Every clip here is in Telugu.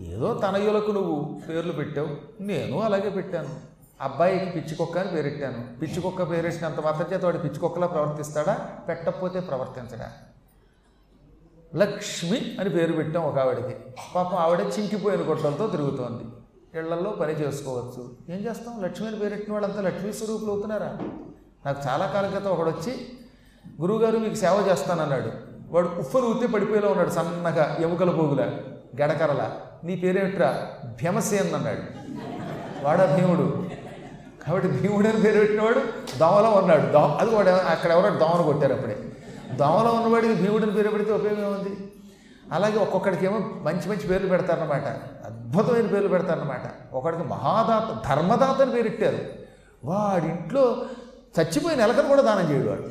ఏదో తనయులకు నువ్వు పేర్లు పెట్టావు. నేను అలాగే పెట్టాను. అబ్బాయికి పిచ్చికొక్క అని పేరెట్టాను పిచ్చికొక్క పేరెట్టినంత మాత్రం చేత వాడు పిచ్చికొక్కలా ప్రవర్తిస్తాడా? పెట్టకపోతే ప్రవర్తించడా? లక్ష్మి అని పేరు పెట్టాం ఒక ఆవిడకి. పాపం ఆవిడ చింకిపోయిన గొడ్డలతో తిరుగుతోంది. ఇళ్ళలో పని చేసుకోవచ్చు. ఏం చేస్తాం? లక్ష్మి అని పేరెట్టిన వాళ్ళంతా లక్ష్మీ స్వరూపులు అవుతున్నారా? నాకు చాలా కాలం క్రితం ఒకడు వచ్చి గురువుగారు మీకు సేవ చేస్తానన్నాడు. వాడు ఉఫ్ఫలు ఊతే పడిపోయేలా ఉన్నాడు సన్నగా ఎముకల పోగుల గడకరలా. నీ పేరేమిట్రా? భీమసేన్ అన్నాడు. వాడా భీముడు? కాబట్టి భీముడు అని పేరు పెట్టినవాడు దోమలం ఉన్నాడు దో అది వాడు అక్కడ ఎవరో దోమలు కొట్టారు అప్పుడే. దోమలం ఉన్నవాడికి భీముడిని పేరు పెడితే ఉపయోగం ఉంది అలాగే ఒక్కొక్కడికేమో మంచి మంచి పేర్లు పెడతారన్నమాట. అద్భుతమైన పేర్లు పెడతారన్నమాట. ఒకడికి మహాదాత ధర్మదాత అని పేరెట్టారు వాడింట్లో చచ్చిపోయిన ఎలకను కూడా దానం చేయడు వాడు.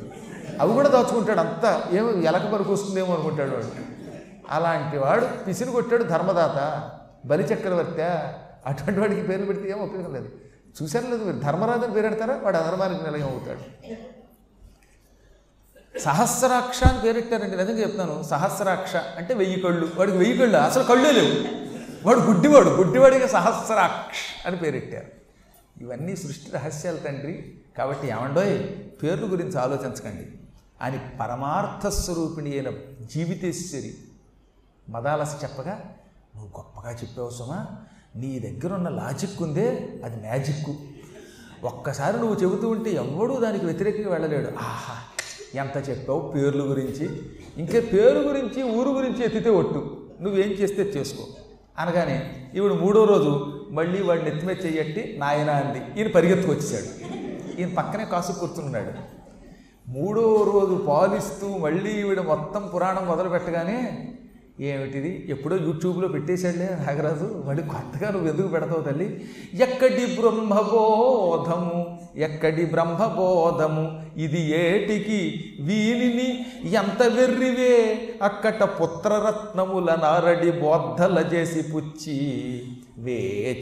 అవి కూడా దాచుకుంటాడు అంతా. ఏమో ఎలక పనికి వస్తుందేమో అనుకుంటాడు వాడు. అలాంటి వాడు పిసిని కొట్టాడు ధర్మదాత బలిచక్రవర్తి అటువంటి వాడికి పేరు పెడితే ఏం ఉపయోగం లేదు. చూశారు లేదు మీరు ధర్మరాజుని పేరు పెడతారా? వాడు అధర్మానికి నిలయం అవుతాడు. సహస్రాక్ష అని పేరెట్టారండి నిజంగా చెప్తాను సహస్రాక్ష అంటే వెయ్యి కళ్ళు. వాడికి వెయ్యి కళ్ళు అసలు కళ్ళే లేవు. వాడు గుడ్డివాడు గుడ్డివాడికి సహస్రాక్ష అని పేరెట్టారు ఇవన్నీ సృష్టి రహస్యాలు తండ్రి. కాబట్టి ఏమండోయ్ పేర్ల గురించి ఆలోచించకండి. అని పరమార్థ స్వరూపిణి అయిన జీవితేశ్వరి. మదాలస చెప్పగా నువ్వు గొప్పగా చెప్పావు సుమా నీ దగ్గర ఉన్న లాజిక్ ఉందే అది మ్యాజిక్ ఒక్కసారి నువ్వు చెబుతూ ఉంటే ఎవడూ దానికి వ్యతిరేకంగా వెళ్ళలేడు. ఆహా ఎంత చెప్పావు పేర్ల గురించి? ఇంకే పేరు గురించి ఊరు గురించి ఎత్తితే ఒట్టు. నువ్వేం చేస్తే చేసుకో. అనగానే ఈవిడ మూడో రోజు మళ్ళీ వాడిని ఎత్తిమే చెయ్యట్టి నాయన అంది. ఈయన పరిగెత్తుకు వచ్చేసాడు ఈయన పక్కనే కాసు కూర్చున్నాడు. మూడో రోజు పాలిస్తూ మళ్ళీ ఈవిడ మొత్తం పురాణం మొదలు పెట్టగానే ఏమిటిది? ఎప్పుడో యూట్యూబ్లో పెట్టేశాడులే నాగరాజు. మళ్ళీ కొత్తగా నువ్వు ఎందుకు పెడతావు తల్లి? ఎక్కడి బ్రహ్మబోధము? ఎక్కడి బ్రహ్మబోధము? ఇది ఏటికి? వీనిని ఎంత వెర్రివే? అక్కట పుత్రరత్నముల నారడి బోద్ధల చేసి పుచ్చి వే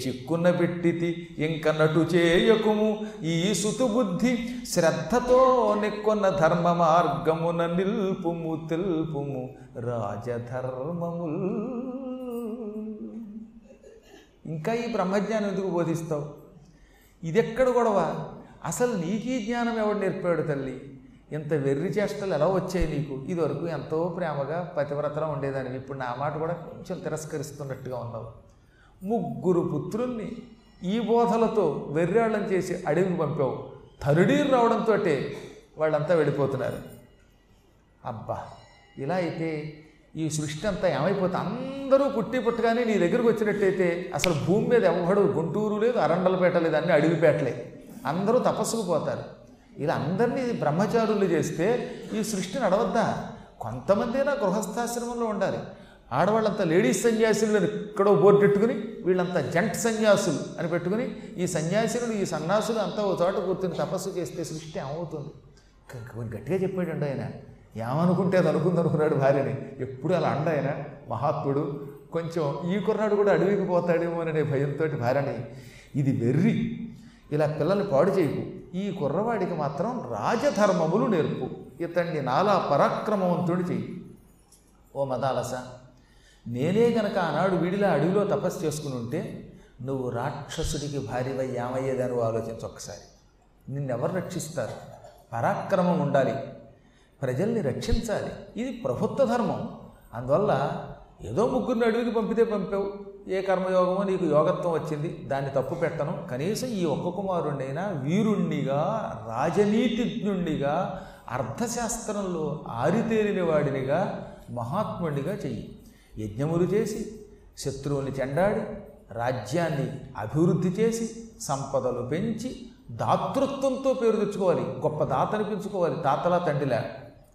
చిక్కున పెట్టితి ఇంక నటు చేయకుము. ఈ సుతుబుద్ధి శ్రద్ధతో నెక్కొన్న ధర్మ మార్గమున నిల్పుము తెలుపుము రాజధర్మముల్. ఇంకా ఈ బ్రహ్మజ్ఞానం ఎందుకు బోధిస్తావు? ఇదెక్కడ గొడవ? అసలు నీకు ఈ జ్ఞానం ఎవడు నేర్పాడు తల్లి? ఇంత వెర్రి చేష్టలు ఎలా వచ్చాయి నీకు? ఇదివరకు ఎంతో ప్రేమగా పతివ్రతలా ఉండేదానివి. ఇప్పుడు నా మాట కూడా కొంచెం తిరస్కరిస్తున్నట్టుగా ఉన్నావు. ముగ్గురు పుత్రుల్ని ఈ బోధలతో వెర్రాళ్ళం చేసి అడవికి పంపావు. తరుడీరు రావడంతో వాళ్ళంతా వెళ్ళిపోతున్నారు. అబ్బా! ఇలా అయితే ఈ సృష్టి అంతా ఏమైపోతే అందరూ పుట్టి పుట్టగానే నీ దగ్గరకు వచ్చినట్టయితే అసలు భూమి మీద ఎవడు గుంటూరు లేదు అరండలపేట లేదు అన్ని అడవిపేటలే. అందరూ తపస్సుకు పోతారు. ఇలా అందరినీ బ్రహ్మచారులు చేస్తే ఈ సృష్టి నడవద్దా? కొంతమందైనా గృహస్థాశ్రమంలో ఉండాలి. ఆడవాళ్ళంతా లేడీస్ సన్యాసులు అని ఎక్కడో బోర్డు పెట్టుకుని వీళ్ళంతా జంట్ సన్యాసులు అని పెట్టుకుని ఈ సన్యాసులు ఈ సన్యాసులు అంతా ఒక చోట కూర్చుని తపస్సు చేస్తే సృష్టి ఏమవుతుంది? క- గట్టిగా చెప్పాడండి ఆయన. ఏమనుకుంటే అది అనుకుంది అనుకున్నాడు భార్యని. ఎప్పుడు అలా అండ ఆయన? మహాత్ముడు. కొంచెం ఈ కుర్రాడు కూడా అడవికి పోతాడేమో అనే భయంతో భార్యని. ఇది వెర్రి. ఇలా పిల్లల్ని పాడు చేయకు. ఈ కుర్రవాడికి మాత్రం రాజధర్మములు నేర్పు. ఇతన్ని నాలా పరాక్రమవంతుడు చెయ్యి. ఓ మదాలస నేనే గనక ఆనాడు వీడిలా అడవిలో తపస్సు చేసుకుని ఉంటే నువ్వు రాక్షసుడికి భార్యవై ఏమయ్యేదని ఆలోచించు ఒక్కసారి. నిన్నెవరు రక్షిస్తారు? పరాక్రమం ఉండాలి. ప్రజల్ని రక్షించాలి. ఇది ప్రభుత్వ ధర్మం. అందువల్ల ఏదో ముగ్గురిని అడవికి పంపితే పంపావు. ఏ కర్మయోగమో నీకు యోగత్వం వచ్చింది దాన్ని తప్పు పెట్టను. కనీసం ఈ ఒక్క కుమారుణ్ణైనా వీరుణ్ణిగా రాజనీతిజ్ఞుణ్ణిగా అర్థశాస్త్రంలో ఆరితేరిన వాడినిగా మహాత్ముడిగా చెయ్యి. యజ్ఞములు చేసి శత్రువుల్ని చెండాడి రాజ్యాన్ని అభివృద్ధి చేసి సంపదలు పెంచి దాతృత్వంతో పేరు తెచ్చుకోవాలి. గొప్ప దాత అనిపించుకోవాలి తాతలా తండ్రిలా.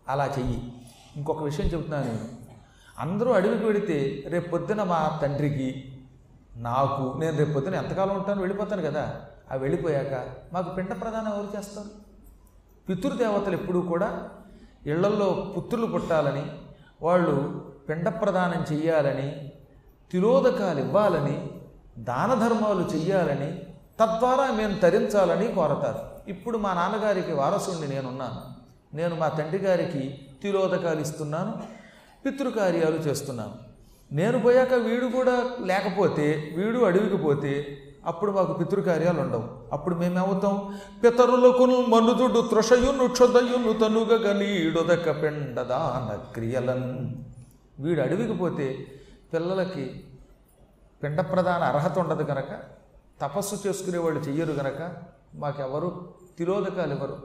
అలా చెయ్యి. ఇంకొక విషయం చెబుతున్నాను నేను. అందరూ అడవికి వెళితే రేపు పొద్దున మా తండ్రికి నాకు నేను రేపు పొద్దున ఎంతకాలం ఉంటాను వెళ్ళిపోతాను కదా. ఆ వెళ్ళిపోయాక మాకు పిండ ప్రదానం ఎవరు చేస్తారు? పితృదేవతలు ఎప్పుడూ కూడా ఇళ్ళల్లో పుత్రులు పుట్టాలని వాళ్ళు పిండ ప్రదానం చెయ్యాలని తిరోధకాలు ఇవ్వాలని దాన ధర్మాలు చెయ్యాలని తద్వారా మేము తరించాలని కోరతారు. ఇప్పుడు మా నాన్నగారికి వారసుడిని నేనున్నాను. నేను మా తండ్రి గారికి తిరోధకాలు ఇస్తున్నాను. పితృకార్యాలు చేస్తున్నాను. నేను పోయాక వీడు కూడా లేకపోతే వీడు అడవికి పోతే అప్పుడు మాకు పితృకార్యాలు ఉండవు. అప్పుడు మేమేమవుతాం? పితరులకు మనుదుడు త్రషయును క్షుదయును తనుగ గనీడొదక పెండదాన క్రియలన్. వీడు అడవికి పోతే పిల్లలకి పిండ ప్రధాన అర్హత ఉండదు కనుక తపస్సు చేసుకునే వాళ్ళు చెయ్యరు గనక మాకెవరు తిరోధకాలు ఇవ్వరు.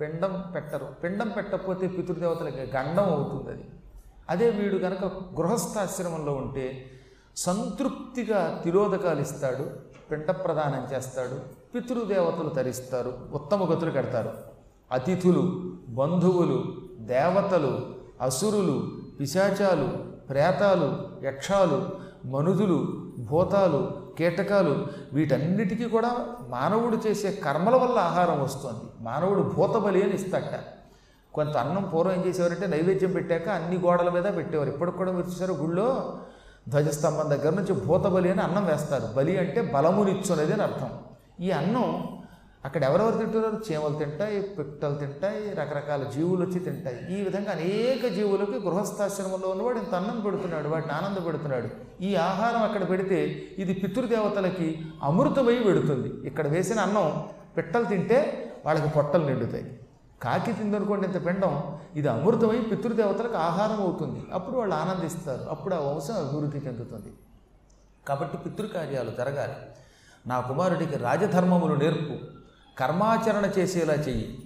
పిండం పెట్టరు. పిండం పెట్టకపోతే పితృదేవతలకి గండం అవుతుంది అది. అదే వీడు గనక గృహస్థాశ్రమంలో ఉంటే సంతృప్తిగా తిరోధకాలు ఇస్తాడు పిండ ప్రదానం చేస్తాడు పితృదేవతలు తరిస్తారు ఉత్తమ గతులు కడతారు. అతిథులు బంధువులు దేవతలు అసురులు పిశాచాలు ప్రేతాలు యక్షాలు మనుజులు భూతాలు కీటకాలు వీటన్నిటికీ కూడా మానవుడు చేసే కర్మల వల్ల ఆహారం వస్తుంది. మానవుడు భూతబలి అని ఇస్తాట కొంత అన్నం పూర్వం ఏం చేసేవారంటే నైవేద్యం పెట్టాక అన్ని గోడల మీద పెట్టేవారు. ఇప్పటికి కూడా మీరు చూసారు గుళ్ళో ధ్వజస్తంభం దగ్గర నుంచి భూతబలి అని అన్నం వేస్తారు. బలి అంటే బలమునిచ్చున్నది అని అర్థం. ఈ అన్నం అక్కడ ఎవరెవరు తింటున్నారు? చీమలు తింటాయి పిట్టలు తింటాయి రకరకాల జీవులు వచ్చి తింటాయి. ఈ విధంగా అనేక జీవులకి గృహస్థాశ్రమంలో ఉన్నవాడు ఇంత అన్నం పెడుతున్నాడు వాటిని ఆనంద పెడుతున్నాడు. ఈ ఆహారం అక్కడ పెడితే ఇది పితృదేవతలకి అమృతమై పెడుతుంది. ఇక్కడ వేసిన అన్నం పిట్టలు తింటే వాళ్ళకి పొట్టలు నిండుతాయి. కాకి తిందనుకోండి ఇంత పిండం ఇది అమృతమై పితృదేవతలకు ఆహారం అవుతుంది. అప్పుడు వాళ్ళు ఆనందిస్తారు. అప్పుడు ఆ వంశం అభివృద్ధి చెందుతుంది. కాబట్టి పితృకార్యాలు జరగాలి. నా కుమారుడికి రాజధర్మములు నేర్పు. కర్మాచరణ చేసేలా చెయ్యి.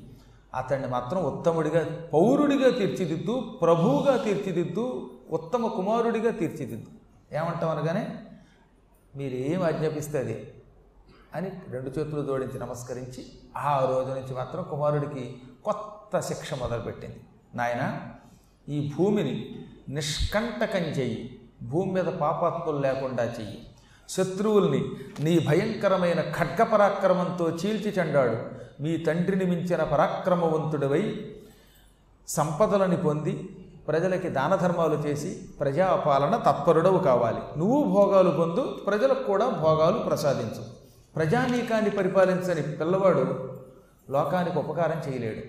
అతన్ని మాత్రం ఉత్తముడిగా పౌరుడిగా తీర్చిదిద్దు ప్రభువుగా తీర్చిదిద్దు ఉత్తమ కుమారుడిగా తీర్చిదిద్దు. ఏమంటాం అనగానే మీరు ఏం ఆజ్ఞాపిస్తే అని రెండు చేతులు జోడించి నమస్కరించి ఆ రోజు నుంచి మాత్రం కుమారుడికి కొత్త శిక్ష మొదలుపెట్టింది. నాయన ఈ భూమిని నిష్కంటకం చెయ్యి. భూమి మీద పాపాత్ములు లేకుండా చెయ్యి. శత్రువుల్ని నీ భయంకరమైన ఖడ్గ పరాక్రమంతో చీల్చి చెండాడు. మీ తండ్రిని మించిన పరాక్రమవంతుడివై సంపదలని పొంది ప్రజలకి దాన ధర్మాలు చేసి ప్రజాపాలన తత్పరుడవు కావాలి. నువ్వు భోగాలు పొందు ప్రజలకు కూడా భోగాలు ప్రసాదించు. ప్రజానీకాన్ని పరిపాలించని పిల్లవాడు లోకానికి ఉపకారం చేయలేడు.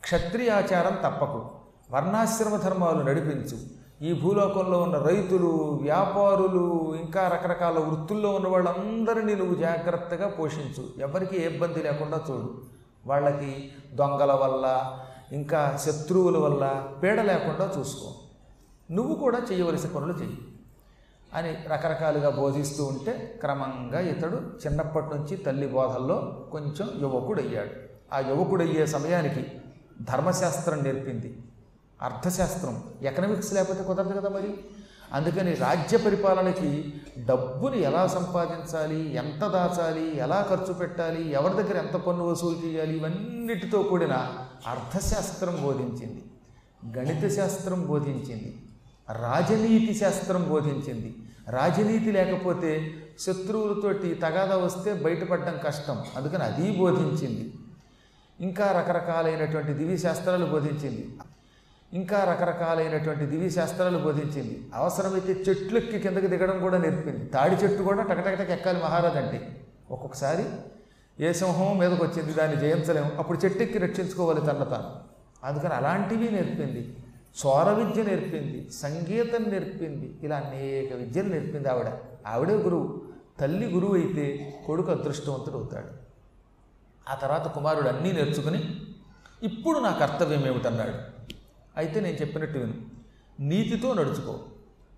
క్షత్రియాచారం తప్పకు. వర్ణాశ్రమ ధర్మాలు నడిపించు. ఈ భూలోకంలో ఉన్న రైతులు వ్యాపారులు ఇంకా రకరకాల వృత్తుల్లో ఉన్న వాళ్ళందరినీ నువ్వు జాగ్రత్తగా పోషించు. ఎవరికి ఏ ఇబ్బంది లేకుండా చూడు. వాళ్ళకి దొంగల వల్ల ఇంకా శత్రువుల వల్ల పీడ లేకుండా చూసుకో. నువ్వు కూడా చేయవలసిన పనులు చెయ్యి. అని రకరకాలుగా బోధిస్తూ ఉంటే క్రమంగా ఇతడు చిన్నప్పటి నుంచి తల్లి బోధల్లో కొంచెం యువకుడయ్యాడు. ఆ యువకుడయ్యే సమయానికి ధర్మశాస్త్రం నేర్పింది. అర్థశాస్త్రం ఎకనామిక్స్ లేకపోతే కుదరదు కదా మరి? అందుకని రాజ్య పరిపాలనకి డబ్బుని ఎలా సంపాదించాలి ఎంత దాచాలి ఎలా ఖర్చు పెట్టాలి ఎవరి దగ్గర ఎంత పన్ను వసూలు చేయాలి ఇవన్నిటితో కూడిన అర్థశాస్త్రం బోధించింది. గణిత శాస్త్రం బోధించింది. రాజనీతి శాస్త్రం బోధించింది. రాజనీతి లేకపోతే శత్రువులతోటి తగాదా వస్తే బయటపడడం కష్టం. అందుకని అది బోధించింది. ఇంకా రకరకాలైనటువంటి దివ్య శాస్త్రాలు బోధించింది. ఇంకా రకరకాలైనటువంటి దివ్య శాస్త్రాలు బోధించింది. అవసరమైతే చెట్లెక్కి కిందకి దిగడం కూడా నేర్పింది. తాడి చెట్టు కూడా టకటకటకి ఎక్కాలి మహారాజ్ అంటే. ఒక్కొక్కసారి ఏ సింహం మీదకి వచ్చింది దాన్ని జయించలేము. అప్పుడు చెట్టెక్కి రక్షించుకోవాలి తన తాను. అందుకని అలాంటివి నేర్పింది. స్వర విద్య నేర్పింది. సంగీతం నేర్పింది. ఇలా అనేక విద్యలు నేర్పింది ఆవిడ. ఆవిడే గురువు. తల్లి గురువు అయితే కొడుకు అదృష్టవంతుడు అవుతాడు. ఆ తర్వాత కుమారుడు అన్నీ నేర్చుకుని ఇప్పుడు నా కర్తవ్యం ఏమిటన్నాడు? అయితే నేను చెప్పినట్టు విను. నీతితో నడుచుకో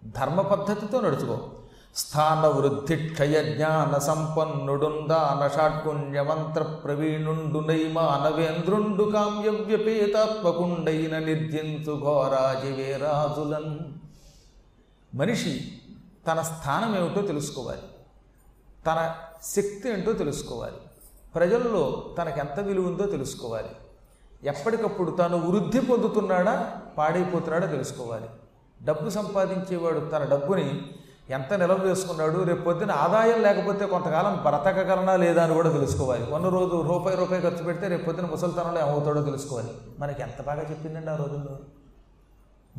ధర్మ పద్ధతితో నడుచుకో. స్థాన వృద్ధి క్షయ జ్ఞాన సంపన్నుడుందాన షాడ్గుణ్యమంత్ర ప్రవీణుండు నైమానవేంద్రుండు కామ్య వ్యపేతాత్మకుండైన నిర్జించు ఘోరాజివేరాజులన్ మనిషి తన స్థానం ఏమిటో తెలుసుకోవాలి. తన శక్తి ఏంటో తెలుసుకోవాలి. ప్రజల్లో తనకెంత విలువ ఉందో తెలుసుకోవాలి. ఎప్పటికప్పుడు తాను వృద్ధి పొందుతున్నాడా పాడైపోతున్నాడా తెలుసుకోవాలి. డబ్బు సంపాదించేవాడు తన డబ్బుని ఎంత నిల్వ చేసుకున్నాడు రేపు పొద్దున ఆదాయం లేకపోతే కొంతకాలం బ్రతకగలనా లేదా అని కూడా తెలుసుకోవాలి. వన్ రోజు రూపాయి రూపాయి ఖర్చు పెడితే రేపు పొద్దున ముసలితనంలో ఏమవుతాడో తెలుసుకోవాలి. మనకి ఎంత బాగా చెప్పిందండి ఆ రోజుల్లో?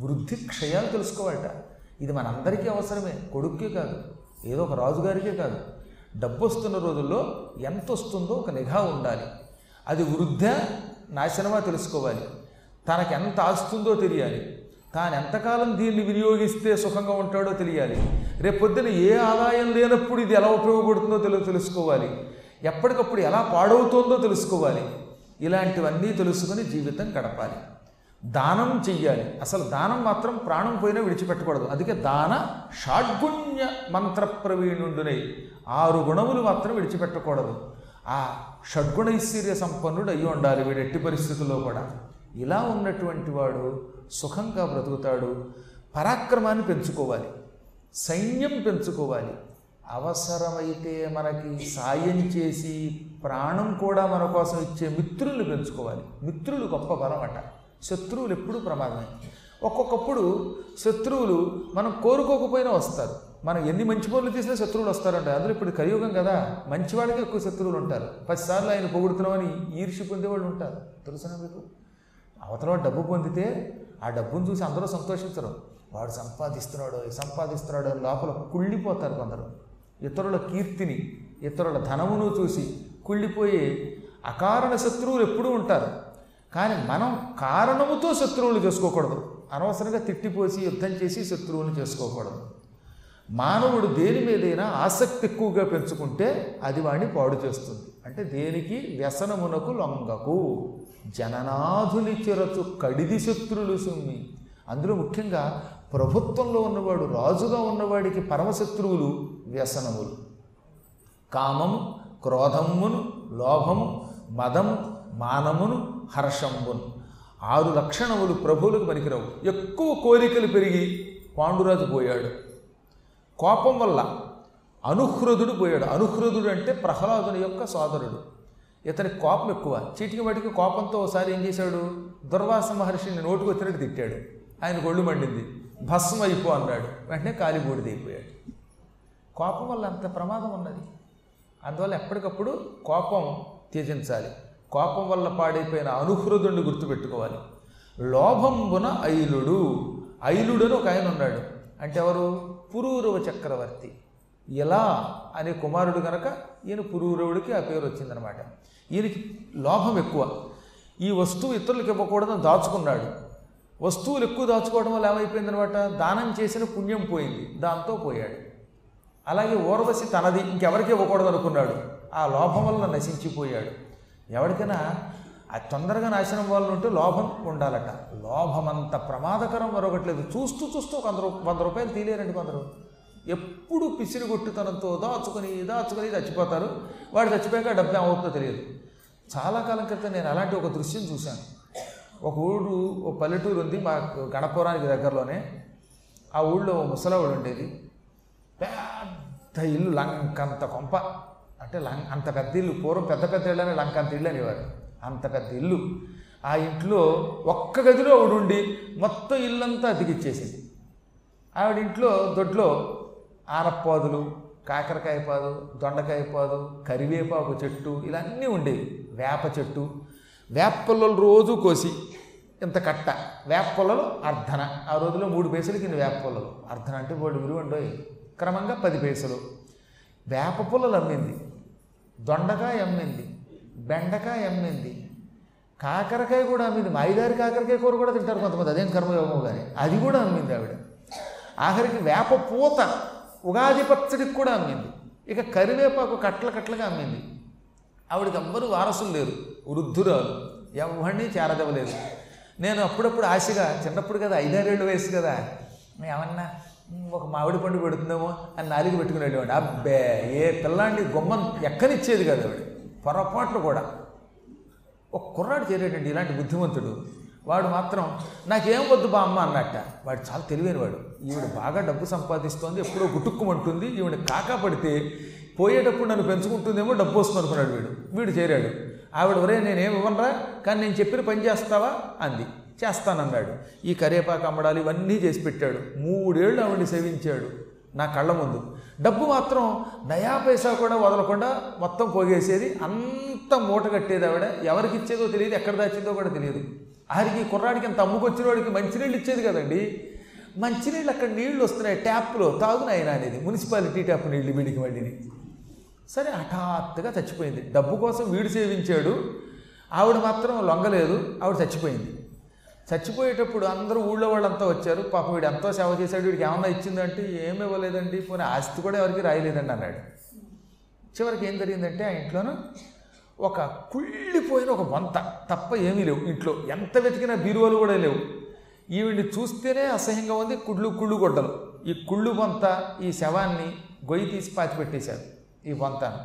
వృద్ధి క్షయాలు తెలుసుకోవాలట. ఇది మనందరికీ అవసరమే. కొడుక్కే కాదు. ఏదో ఒక రాజుగారికే కాదు. డబ్బు వస్తున్న రోజుల్లో ఎంత వస్తుందో ఒక నిఘా ఉండాలి. అది వృద్ధ నాశనమా తెలుసుకోవాలి. తనకు ఎంత ఆస్తుందో తెలియాలి. తాను ఎంతకాలం దీన్ని వినియోగిస్తే సుఖంగా ఉంటాడో తెలియాలి. రేపొద్దున ఏ ఆదాయం లేనప్పుడు ఇది ఎలా ఉపయోగపడుతుందో తెలు తెలుసుకోవాలి. ఎప్పటికప్పుడు ఎలా పాడవుతుందో తెలుసుకోవాలి. ఇలాంటివన్నీ తెలుసుకుని జీవితం గడపాలి. దానం చెయ్యాలి. అసలు దానం మాత్రం ప్రాణం పోయినా విడిచిపెట్టకూడదు. అందుకే దాన షాడ్గుణ్య మంత్ర ప్రవీణుండునై ఆరు గుణములు మాత్రం విడిచిపెట్టకూడదు. ఆ షడ్గుణైశ్వర్య సంపన్నుడు అయ్యి ఉండాలి వీడు ఎట్టి పరిస్థితుల్లో కూడా. ఇలా ఉన్నటువంటి వాడు సుఖంగా బ్రతుకుతాడు. పరాక్రమాన్ని పెంచుకోవాలి. సైన్యం పెంచుకోవాలి. అవసరమైతే మనకి సాయం చేసి ప్రాణం కూడా మన కోసం ఇచ్చే మిత్రుల్ని పెంచుకోవాలి. మిత్రులు గొప్ప బలం అంటారు శత్రువులు ఎప్పుడూ ప్రమాదమే. ఒక్కొక్కప్పుడు శత్రువులు మనం కోరుకోకపోయినా వస్తారు. మనం ఎన్ని మంచి పనులు చేసినా శత్రువులు వస్తారంట. అందులో ఇప్పుడు కలియుగం కదా మంచి వాళ్ళకి ఎక్కువ శత్రువులు ఉంటారు. పదిసార్లు ఆయన పొగుడుతున్నామని ఈర్షి పొందేవాళ్ళు ఉంటారు. తెలుసునా మీకు? అవతల డబ్బు పొందితే ఆ డబ్బును చూసి అందరూ సంతోషించరు. వాడు సంపాదిస్తున్నాడు సంపాదిస్తున్నాడు లోపల కుళ్ళిపోతారు కొందరు. ఇతరుల కీర్తిని ఇతరుల ధనమును చూసి కుళ్ళిపోయే అకారణ శత్రువులు ఎప్పుడూ ఉంటారు. కానీ మనం కారణముతో శత్రువులు చేసుకోకూడదు. అనవసరంగా తిట్టిపోసి యుద్ధం చేసి శత్రువులను చేసుకోకూడదు. మానవుడు దేని మీదైనా ఆసక్తి ఎక్కువగా పెంచుకుంటే అది వాడిని పాడు చేస్తుంది. అంటే దేనికి? వ్యసనమునకు లొంగకు. జననాథుని చిరచు కడిది శత్రులు సుమ్మి. అందులో ముఖ్యంగా ప్రభుత్వంలో ఉన్నవాడు రాజుగా ఉన్నవాడికి పరమశత్రువులు వ్యసనములు. కామము క్రోధమును లోభము మదము మానమును హర్షంబున్. ఆరు లక్షణములు ప్రభువులకు పనికిరావు. ఎక్కువ కోరికలు పెరిగి పాండురాజు పోయాడు. కోపం వల్ల అనుహృదుడు పోయాడు. అనుహృదుడు అంటే ప్రహ్లాదుని యొక్క సోదరుడు. ఇతని కోపం ఎక్కువ. చీటికి వాటికి కోపంతో ఒకసారి ఏం చేశాడు? దుర్వాస మహర్షిని నోటుకు వచ్చినట్టు తిట్టాడు. ఆయన ఒళ్ళు మండింది. భస్మం అయిపో అన్నాడు. వెంటనే కాలిబూడిదైపోయాడు కోపం వల్ల అంత ప్రమాదం ఉన్నది. అందువల్ల ఎప్పటికప్పుడు కోపం త్యజించాలి. కోపం వల్ల పాడైపోయిన అనుహృదుణ్ణి గుర్తుపెట్టుకోవాలి. లోభంబున ఐలుడు. ఐలుడు అని ఒక ఆయన ఉన్నాడు. అంటే ఎవరు? పురూరవ చక్రవర్తి. ఇలా అనే కుమారుడు గనక ఈయన పురూరవుడికి ఆ పేరు వచ్చిందనమాట. ఈయనకి లోభం ఎక్కువ. ఈ వస్తువు ఇతరులకు ఇవ్వకూడదని దాచుకున్నాడు. వస్తువులు ఎక్కువ దాచుకోవడం వల్ల ఏమైపోయిందనమాట? దానం చేసిన పుణ్యం పోయింది. దాంతో పోయాడు. అలాగే ఊర్వశి తనది. ఇంకెవరికి ఇవ్వకూడదు అనుకున్నాడు ఆ లోభం వల్ల నశించిపోయాడు. ఎవరికైనా ఆ తొందరగా నాశనం వాళ్ళు ఉంటే లోభం ఉండాలట. లోభం అంత ప్రమాదకరం మరొకట్లేదు చూస్తూ చూస్తూ ఒక వంద రూపాయలు తీలేరండి కొందరు. ఎప్పుడు పిసిరిగొట్టుతనంతో దాచుకొని దాచుకొని చచ్చిపోతారు. వాడు చచ్చిపోయాక డబ్బు ఏమవుతుందో తెలియదు. చాలా కాలం క్రితం నేను అలాంటి ఒక దృశ్యం చూశాను. ఒక ఊరు ఒక పల్లెటూరు ఉంది మా గణపురానికి దగ్గరలోనే. ఆ ఊళ్ళో ఓ ఉండేది. పెద్ద ఇల్లు లంకంత కొంప. అంటే లం అంత పెద్ద ఇల్లు పూర్వం పెద్ద పెద్ద ఇళ్ళని లంక అంత ఇల్లు అనేవారు. అంత పెద్ద ఇల్లు. ఆ ఇంట్లో ఒక్క గదిలో ఆవిడ ఉండి మొత్తం ఇల్లంతా అతికిచ్చేసింది ఆవిడ ఇంట్లో దొడ్లో ఆనపాదులు కాకరకాయ పాదు దొండకాయ పాదు కరివేపాకు చెట్టు ఇలాన్నీ ఉండేవి. వేప చెట్టు. వేప పుల్లలు రోజు కోసి ఇంత కట్ట. వేప పుల్లలు అర్ధన. ఆ రోజులో మూడు పైసలు కింద వేప పుల్లలు అర్ధన అంటే వాడు విలువ క్రమంగా పది పైసలు. వేప పుల్లలు అమ్మింది. దొండకాయ అమ్మింది బెండకాయ అమ్మింది కాకరకాయ కూడా అమ్మింది. మాయిదారి కాకరకాయ కూర కూడా తింటారు కొంతమంది అదేం కర్మయోగం కానీ అది కూడా అమ్మింది ఆవిడ. ఆఖరికి వేప పూత ఉగాది పచ్చడికి కూడా అమ్మింది. ఇక కరివేపాకు కట్ల కట్లగా అమ్మింది. ఆవిడకి అందరూ వారసులు లేరు వృద్ధురాలు. ఎవరిని చేరదవలేదు నేను అప్పుడప్పుడు ఆశగా చిన్నప్పుడు కదా ఐదారేళ్ళు వయసు కదా ఏమన్నా ఒక మామిడి పండు పెడుతుందేమో అని నాలుగు పెట్టుకుని వెళ్ళేవాడు. అబ్బే ఏ పిల్లాండి గుమ్మం ఎక్కనిచ్చేది కదా ఆవిడ. పొరపాట్లు కూడా. ఒక కుర్రాడు చేరేటండి ఇలాంటి బుద్ధిమంతుడు. వాడు మాత్రం నాకేం వద్దు బా అమ్మ అన్నట్ట. వాడు చాలా తెలివైన వాడు. ఈవిడ బాగా డబ్బు సంపాదిస్తోంది ఎప్పుడో గుట్టుక్కుమంటుంది. ఈవిడ కాకా పడితే పోయేటప్పుడు నన్ను పెంచుకుంటుందేమో డబ్బు వస్తుంది అనుకున్నాడు వీడు. వీడు చేరాడు. ఆవిడ ఒరే నేనేమి ఇవ్వనరా? కానీ నేను చెప్పిన పని చేస్తావా? అంది. చేస్తానన్నాడు. ఈ కరేపాకు అమ్మడాలు ఇవన్నీ చేసి పెట్టాడు. మూడేళ్ళు ఆవిడ్ని సేవించాడు. నా కళ్ళ ముందు. డబ్బు మాత్రం నయా పైసా కూడా వదలకుండా మొత్తం పోగేసేది అంత మూట కట్టేది ఆవిడ. ఎవరికి ఇచ్చేదో తెలియదు ఎక్కడ దాచిందో కూడా తెలియదు. ఆరికి కుర్రాడికి అంత అమ్ముకొచ్చిన వాడికి మంచినీళ్ళు ఇచ్చేది కదండి. మంచినీళ్ళు అక్కడ నీళ్ళు వస్తున్నాయి ట్యాప్లో తాగునాయన అనేది మున్సిపాలిటీ ట్యాప్ నీళ్ళు వీడికి మళ్ళీని సరే హఠాత్తుగా చచ్చిపోయింది. డబ్బు కోసం వీడు సేవించాడు. ఆవిడ మాత్రం లొంగలేదు ఆవిడ చచ్చిపోయింది. చచ్చిపోయేటప్పుడు అందరూ ఊళ్ళో వాళ్ళంతా వచ్చారు. పాపం వీడు ఎంతో సేవ చేశాడు. వీడికి ఏమన్నా ఇచ్చిందంటే ఏమి ఇవ్వలేదండి. పోనీ ఆస్తి కూడా ఎవరికి రాయలేదండి అన్నాడు. చివరికి ఏం జరిగిందంటే ఆ ఇంట్లోనూ ఒక కుళ్ళిపోయిన ఒక వంత తప్ప ఏమీ లేవు ఇంట్లో. ఎంత వెతికినా బీరువాలు కూడా లేవు. ఈవిడిని చూస్తేనే అసహ్యంగా ఉంది. కుళ్ళు కుళ్ళు గొడ్డలు ఈ కుళ్ళు వంత ఈ శవాన్ని గొయ్యి తీసి పాతి పెట్టేశారు ఈ వంతను.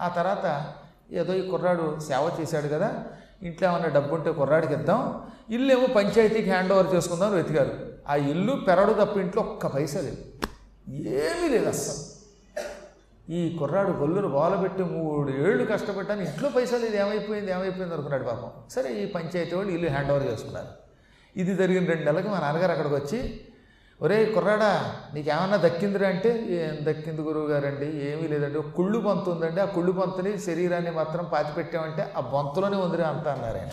ఆ తర్వాత ఏదో ఈ కుర్రాడు సేవ చేశాడు కదా ఇంట్లో ఏమన్నా డబ్బు ఉంటే కుర్రాడికి ఇద్దాం. ఇల్లు ఏమో పంచాయతీకి హ్యాండ్ ఓవర్ చేసుకుందాం అని వెతికారు. ఆ ఇల్లు పెరడు తప్ప ఇంట్లో ఒక్క పైసా లేదు. ఏమీ లేదు అస్సలు. ఈ కుర్రాడు గొల్లును బాలబెట్టి మూడు ఏళ్ళు కష్టపడ్డాను. ఇంట్లో పైసలు ఇది ఏమైపోయింది? ఏమైపోయింది అనుకున్నాడు పాపం. సరే ఈ పంచాయతీ వాళ్ళు ఇల్లు హ్యాండ్ ఓవర్ చేసుకున్నారు. ఇది జరిగిన రెండు నెలలకు మా నాన్నగారు అక్కడికి వచ్చి ఒరే కుర్రాడా నీకేమన్నా దక్కిందిరా అంటే? ఏం దక్కింది గురువు గారండి ఏమీ లేదండి. ఒక కుళ్ళు బొంత ఉందండి. ఆ కుళ్ళు బొంతని శరీరాన్ని మాత్రం పాతి పెట్టామంటే ఆ బొంతలోనే ఉందిరా అంత అన్నారు ఆయన.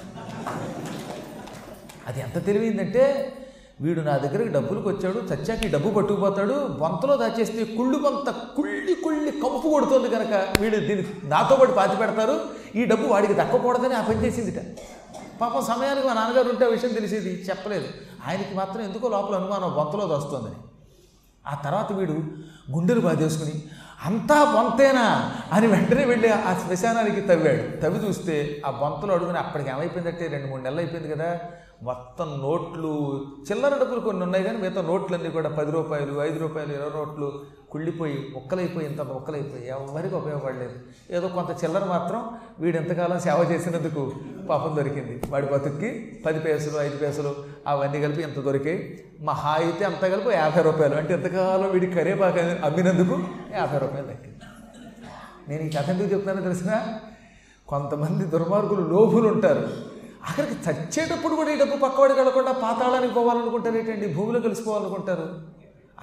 అది ఎంత తెలివిందంటే వీడు నా దగ్గరికి డబ్బులకు వచ్చాడు చచ్చాక ఈ డబ్బు పట్టుకుపోతాడు బొంతలో దాచేస్తే కుళ్ళు బొంత కుళ్ళి కుళ్ళి కంపు కొడుతుంది కనుక వీడు దీన్ని నాతో పాటు పాతి పెడతారు ఈ డబ్బు వాడికి దక్కకూడదని ఆ పని చేసిందిట. పాపం సమయానికి మా నాన్నగారు ఉంటే ఆ విషయం తెలిసేది చెప్పలేదు. ఆయనకి మాత్రం ఎందుకో లోపల అనుమానం బొంతలో వస్తుందని ఆ తర్వాత వీడు గుండెలు బాధేసుకుని అంతా బొంతేనా అని వెంటనే వెళ్ళి ఆ శ్మశానానికి తవ్వాడు. తవ్వి చూస్తే ఆ బొంతలో అడుగుని అప్పటికి ఏమైపోయిందంటే రెండు మూడు నెలలు అయిపోయింది కదా మొత్తం నోట్లు చిల్లర డబ్బులు కొన్ని ఉన్నాయి కానీ మిగతా నోట్లన్నీ కూడా పది రూపాయలు ఐదు రూపాయలు ఇరవై నోట్లు కుళ్ళిపోయి ముక్కలైపోయి ఇంత ఒక్కలైపోయి ఎవరికి ఉపయోగపడలేదు. ఏదో కొంత చిల్లర మాత్రం వీడు ఎంతకాలం సేవ చేసినందుకు పాపం దొరికింది. వాడి బతుక్కి పది పైసలు ఐదు పైసలు అవన్నీ కలిపి ఎంత దొరికాయి మహా అయితే అంత కలిపి యాభై రూపాయలు. అంటే ఎంతకాలం వీడి కరేపాకు అమ్మినందుకు యాభై రూపాయలు దక్కింది నేను ఈ కథ ఎందుకు చెప్తానో తెలిసిన? కొంతమంది దుర్మార్గులు లోభులు ఉంటారు. అక్కడికి చచ్చేటప్పుడు కూడా ఈ డబ్బు పక్కవాడికి వెళ్ళకుండా పాతాళానికి పోవాలనుకుంటారు. ఏంటండి? భూమిలో కలిసిపోవాలనుకుంటారు.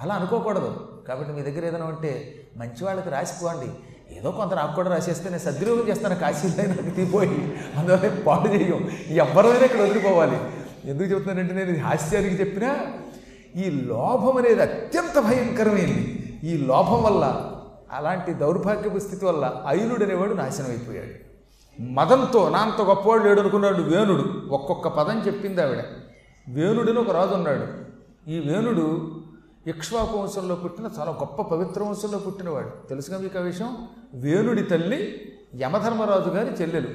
అలా అనుకోకూడదు. కాబట్టి మీ దగ్గర ఏదైనా ఉంటే మంచి వాళ్ళకి రాసిపోండి. ఏదో కొంత నాకు కూడా రాసేస్తే నేను సద్వినియోగం చేస్తాను. కాశీలో నాకు తీపోయి అందువల్ల పాటు చేయం. ఎవరైనా ఇక్కడ వదిలిపోవాలి? ఎందుకు చెబుతున్నానంటే నేను హాస్యానికి చెప్పినా ఈ లోభం అనేది అత్యంత భయంకరమైంది. ఈ లోభం వల్ల అలాంటి దౌర్భాగ్యపు స్థితి వల్ల ఐలుడు అనేవాడు నాశనం అయిపోయాడు. మదంతో నాంత గొప్పవాడు లేడు అనుకున్నాడు వేణుడు. ఒక్కొక్క పదం చెప్పింది ఆవిడ. వేణుడిని ఒక రాజు ఉన్నాడు. ఈ వేణుడు ఇక్ష్వాకు వంశంలో పుట్టిన చాలా గొప్ప పవిత్ర వంశంలో పుట్టినవాడు. తెలుసుగా మీకు ఆ విషయం? వేణుడి తల్లి యమధర్మరాజు గారి చెల్లెలు.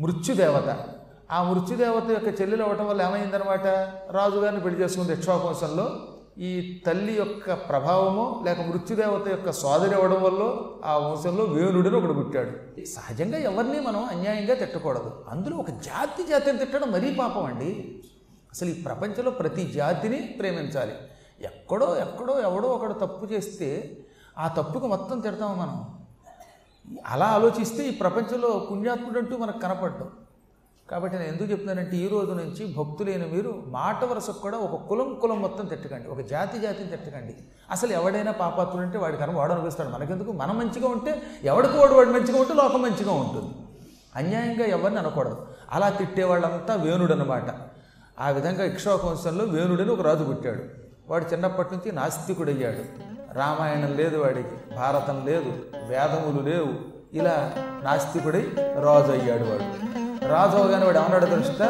మృత్యుదేవత. ఆ మృత్యుదేవత యొక్క చెల్లెలు అవ్వటం వల్ల ఏమైందనమాట రాజుగారిని పెళ్ళి చేసుకుంది ఇక్ష్వాకు ఈ తల్లి యొక్క ప్రభావమో లేక మృత్యుదేవత యొక్క సోదరి అవ్వడం వల్ల ఆ వంశంలో వేణుడిని ఒకడు పుట్టాడు. సహజంగా ఎవరిని మనం అన్యాయంగా తిట్టకూడదు. అందులో ఒక జాతి జాతిని తిట్టడం మరీ పాపం అండి. అసలు ఈ ప్రపంచంలో ప్రతి జాతిని ప్రేమించాలి. ఎక్కడో ఎక్కడో ఎవడో ఒకడు తప్పు చేస్తే ఆ తప్పుకు మొత్తం తిడతాము మనం. అలా ఆలోచిస్తే ఈ ప్రపంచంలో పుణ్యాత్ముడు అంటూ మనకు కనపడ్డాం. కాబట్టి నేను ఎందుకు చెప్తున్నానంటే ఈ రోజు నుంచి భక్తులైన మీరు మాట వరుసకు కూడా ఒక కులం కులం మొత్తం తిట్టకండి. ఒక జాతి జాతిని తిట్టకండి. అసలు ఎవడైనా పాపాత్ముడు అంటే వాడి కర్మ వాడు అనిపిస్తాడు మనకెందుకు? మనం మంచిగా ఉంటే ఎవడికి వాడు వాడు మంచిగా ఉంటే లోకం మంచిగా ఉంటుంది. అన్యాయంగా ఎవరిని అనకూడదు. అలా తిట్టేవాళ్ళంతా వేణుడు అనమాట ఆ విధంగా ఇక్ష్వాకు వేణుడని ఒక రాజు పుట్టాడు. వాడు చిన్నప్పటి నుంచి నాస్తికుడయ్యాడు. రామాయణం లేదు వాడికి భారతం లేదు వేదములు లేవు. ఇలా నాస్తికుడై రాజు అయ్యాడు వాడు. రాజు అవగానే వాడు ఏమన్నాడు తెలుసుతా